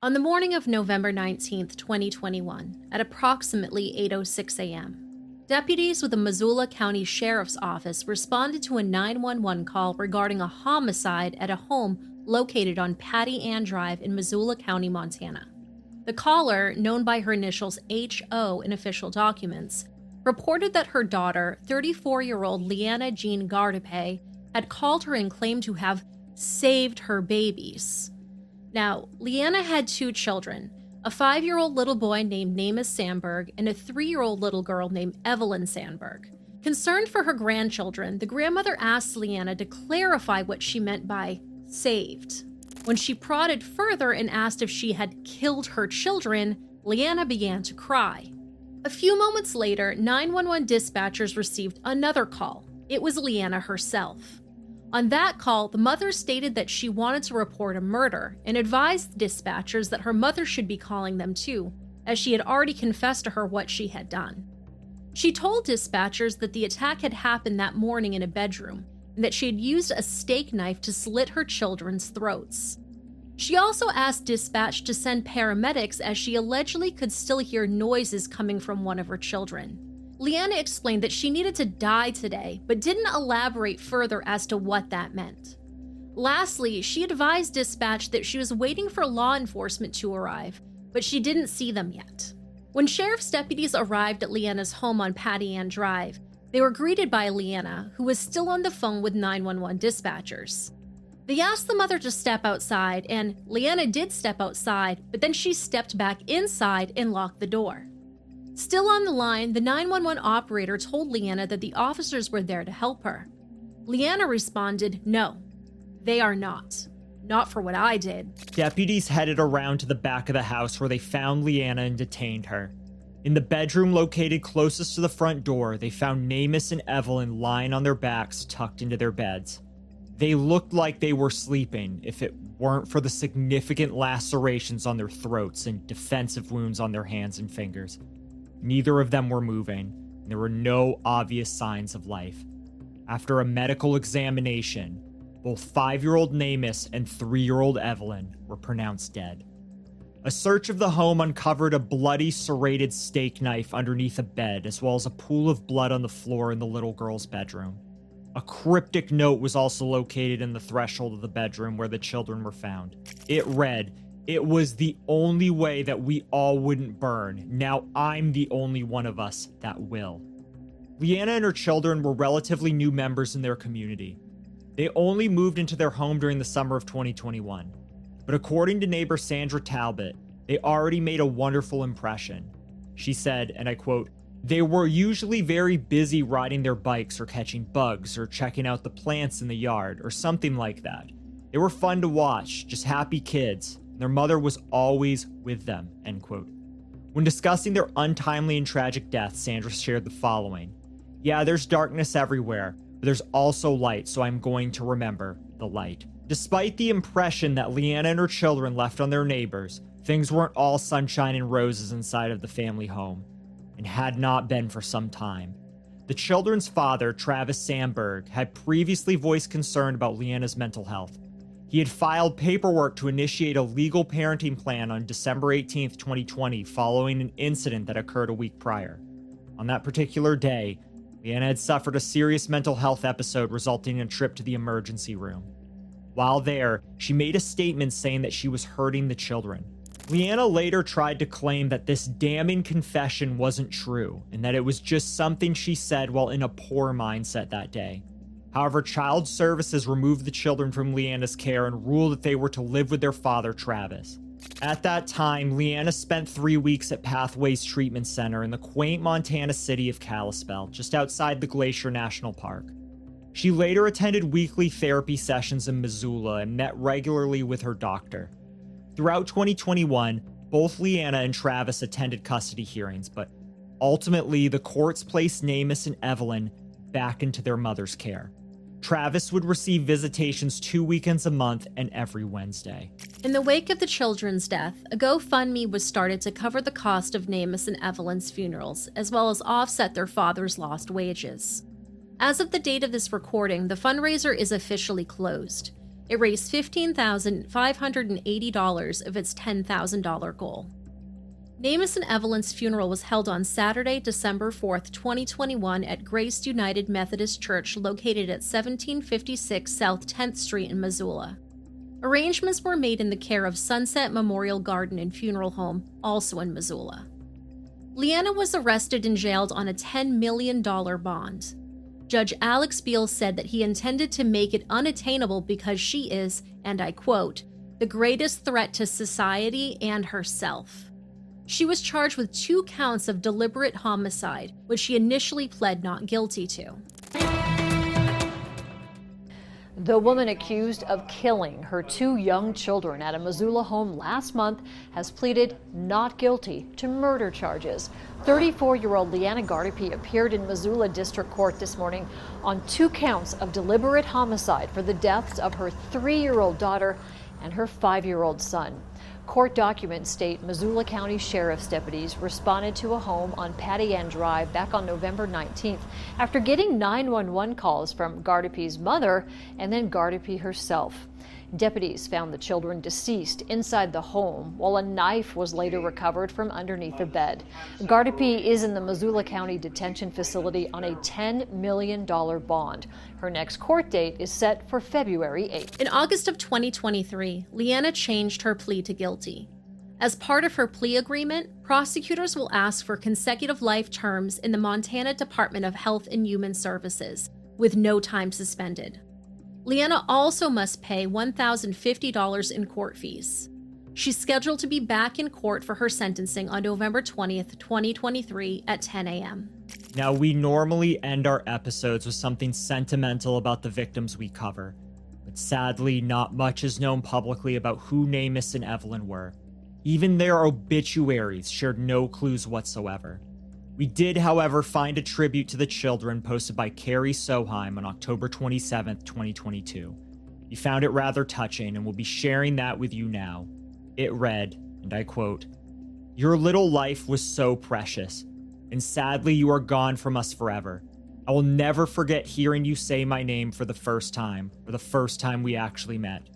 On the morning of November 19, 2021, at approximately 8:06 a.m., deputies with the Missoula County Sheriff's Office responded to a 911 call regarding a homicide at a home located on Patty Ann Drive in Missoula County, Montana. The caller, known by her initials HO in official documents, reported that her daughter, 34 year old Leannah Jean Gardipe, had called her and claimed to have saved her babies. Now, Leannah had two children a five year old little boy named Namaus Sandberg and a three year old little girl named Evelyn Sandberg. Concerned for her grandchildren, the grandmother asked Leannah to clarify what she meant by saved. When she prodded further and asked if she had killed her children, Leannah began to cry. A few moments later, 911 dispatchers received another call. It was Leannah herself. On that call, the mother stated that she wanted to report a murder and advised dispatchers that her mother should be calling them too, as she had already confessed to her what she had done. She told dispatchers that the attack had happened that morning in a bedroom and that she had used a steak knife to slit her children's throats. She also asked dispatch to send paramedics as she allegedly could still hear noises coming from one of her children. Leannah explained that she needed to die today, but didn't elaborate further as to what that meant. Lastly, she advised dispatch that she was waiting for law enforcement to arrive, but she didn't see them yet. When sheriff's deputies arrived at Leannah's home on Patty Ann Drive, they were greeted by Leannah, who was still on the phone with 911 dispatchers. They asked the mother to step outside, and Leannah did step outside, but then she stepped back inside and locked the door. Still on the line, the 911 operator told Leannah that the officers were there to help her. Leannah responded, No, they are not. Not for what I did. Deputies headed around to the back of the house where they found Leannah and detained her. In the bedroom located closest to the front door, they found Namaus and Evelyn lying on their backs, tucked into their beds. They looked like they were sleeping if it weren't for the significant lacerations on their throats and defensive wounds on their hands and fingers. Neither of them were moving, and there were no obvious signs of life. After a medical examination, both five year old Namaus and three year old Evelyn were pronounced dead. A search of the home uncovered a bloody, serrated steak knife underneath a bed, as well as a pool of blood on the floor in the little girl's bedroom. A cryptic note was also located in the threshold of the bedroom where the children were found. It read, It was the only way that we all wouldn't burn. Now I'm the only one of us that will. Leannah and her children were relatively new members in their community. They only moved into their home during the summer of 2021. But according to neighbor Sandra Talbot, they already made a wonderful impression. She said, and I quote, they were usually very busy riding their bikes or catching bugs or checking out the plants in the yard or something like that. They were fun to watch, just happy kids. Their mother was always with them, end quote. When discussing their untimely and tragic death, Sandra shared the following Yeah, there's darkness everywhere, but there's also light, so I'm going to remember the light. Despite the impression that Leannah and her children left on their neighbors, things weren't all sunshine and roses inside of the family home and had not been for some time. The children's father, Travis Sandberg, had previously voiced concern about Leannah's mental health. He had filed paperwork to initiate a legal parenting plan on December 18, 2020, following an incident that occurred a week prior. On that particular day, Leannah had suffered a serious mental health episode resulting in a trip to the emergency room. While there, she made a statement saying that she was hurting the children. Leannah later tried to claim that this damning confession wasn't true and that it was just something she said while in a poor mindset that day. However, Child Services removed the children from Leannah's care and ruled that they were to live with their father, Travis. At that time, Leannah spent three weeks at Pathways Treatment Center in the quaint Montana city of Kalispell, just outside the Glacier National Park. She later attended weekly therapy sessions in Missoula and met regularly with her doctor. Throughout 2021, both Leanna and Travis attended custody hearings, but ultimately the courts placed Namaus and Evelyn back into their mother's care. Travis would receive visitations two weekends a month and every Wednesday. In the wake of the children's death, a GoFundMe was started to cover the cost of Namaus and Evelyn's funerals, as well as offset their father's lost wages. As of the date of this recording, the fundraiser is officially closed. It raised $15,580 of its $10,000 goal. Namaus and Evelyn's funeral was held on Saturday, December 4th, 2021, at Grace United Methodist Church located at 1756 South 10th Street in Missoula. Arrangements were made in the care of Sunset Memorial Garden and Funeral Home, also in Missoula. Leannah was arrested and jailed on a $10 million bond. Judge Alex Beal said that he intended to make it unattainable because she is, and I quote, the greatest threat to society and herself. She was charged with two counts of deliberate homicide, which she initially pled not guilty to. The woman accused of killing her two young children at a Missoula home last month has pleaded not guilty to murder charges. 34 year old Leannah Gardipe appeared in Missoula District Court this morning on two counts of deliberate homicide for the deaths of her three year old daughter and her five year old son. Court documents state Missoula County Sheriff's deputies responded to a home on Patty Ann Drive back on November 19th after getting 911 calls from Gardipe's mother and then Gardipe herself. Deputies found the children deceased inside the home, while a knife was later recovered from underneath the bed. Gardipe is in the Missoula County Detention Facility on a $10 million bond. Her next court date is set for February 8th. In August of 2023, Leannah changed her plea to guilty. As part of her plea agreement, prosecutors will ask for consecutive life terms in the Montana Department of Health and Human Services, with no time suspended. Leannah also must pay $1,050 in court fees. She's scheduled to be back in court for her sentencing on November 20th, 2023 at 10 a.m. Now, we normally end our episodes with something sentimental about the victims we cover, but sadly, not much is known publicly about who Namaus and Evelyn were. Even their obituaries shared no clues whatsoever. We did, however, find a tribute to the children posted by Carrie Soheim on October 27, 2022. We found it rather touching and will be sharing that with you now. It read, and I quote, Your little life was so precious, and sadly you are gone from us forever. I will never forget hearing you say my name for the first time, or the first time we actually met.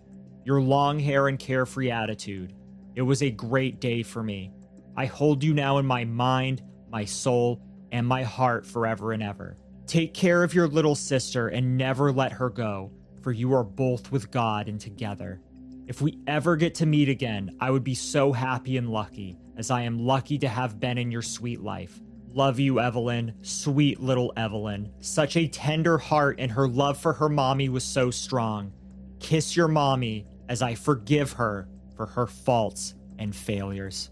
Your long hair and carefree attitude. It was a great day for me. I hold you now in my mind, my soul, and my heart forever and ever. Take care of your little sister and never let her go, for you are both with God and together. If we ever get to meet again, I would be so happy and lucky, as I am lucky to have been in your sweet life. Love you, Evelyn, sweet little Evelyn. Such a tender heart, and her love for her mommy was so strong. Kiss your mommy as I forgive her for her faults and failures.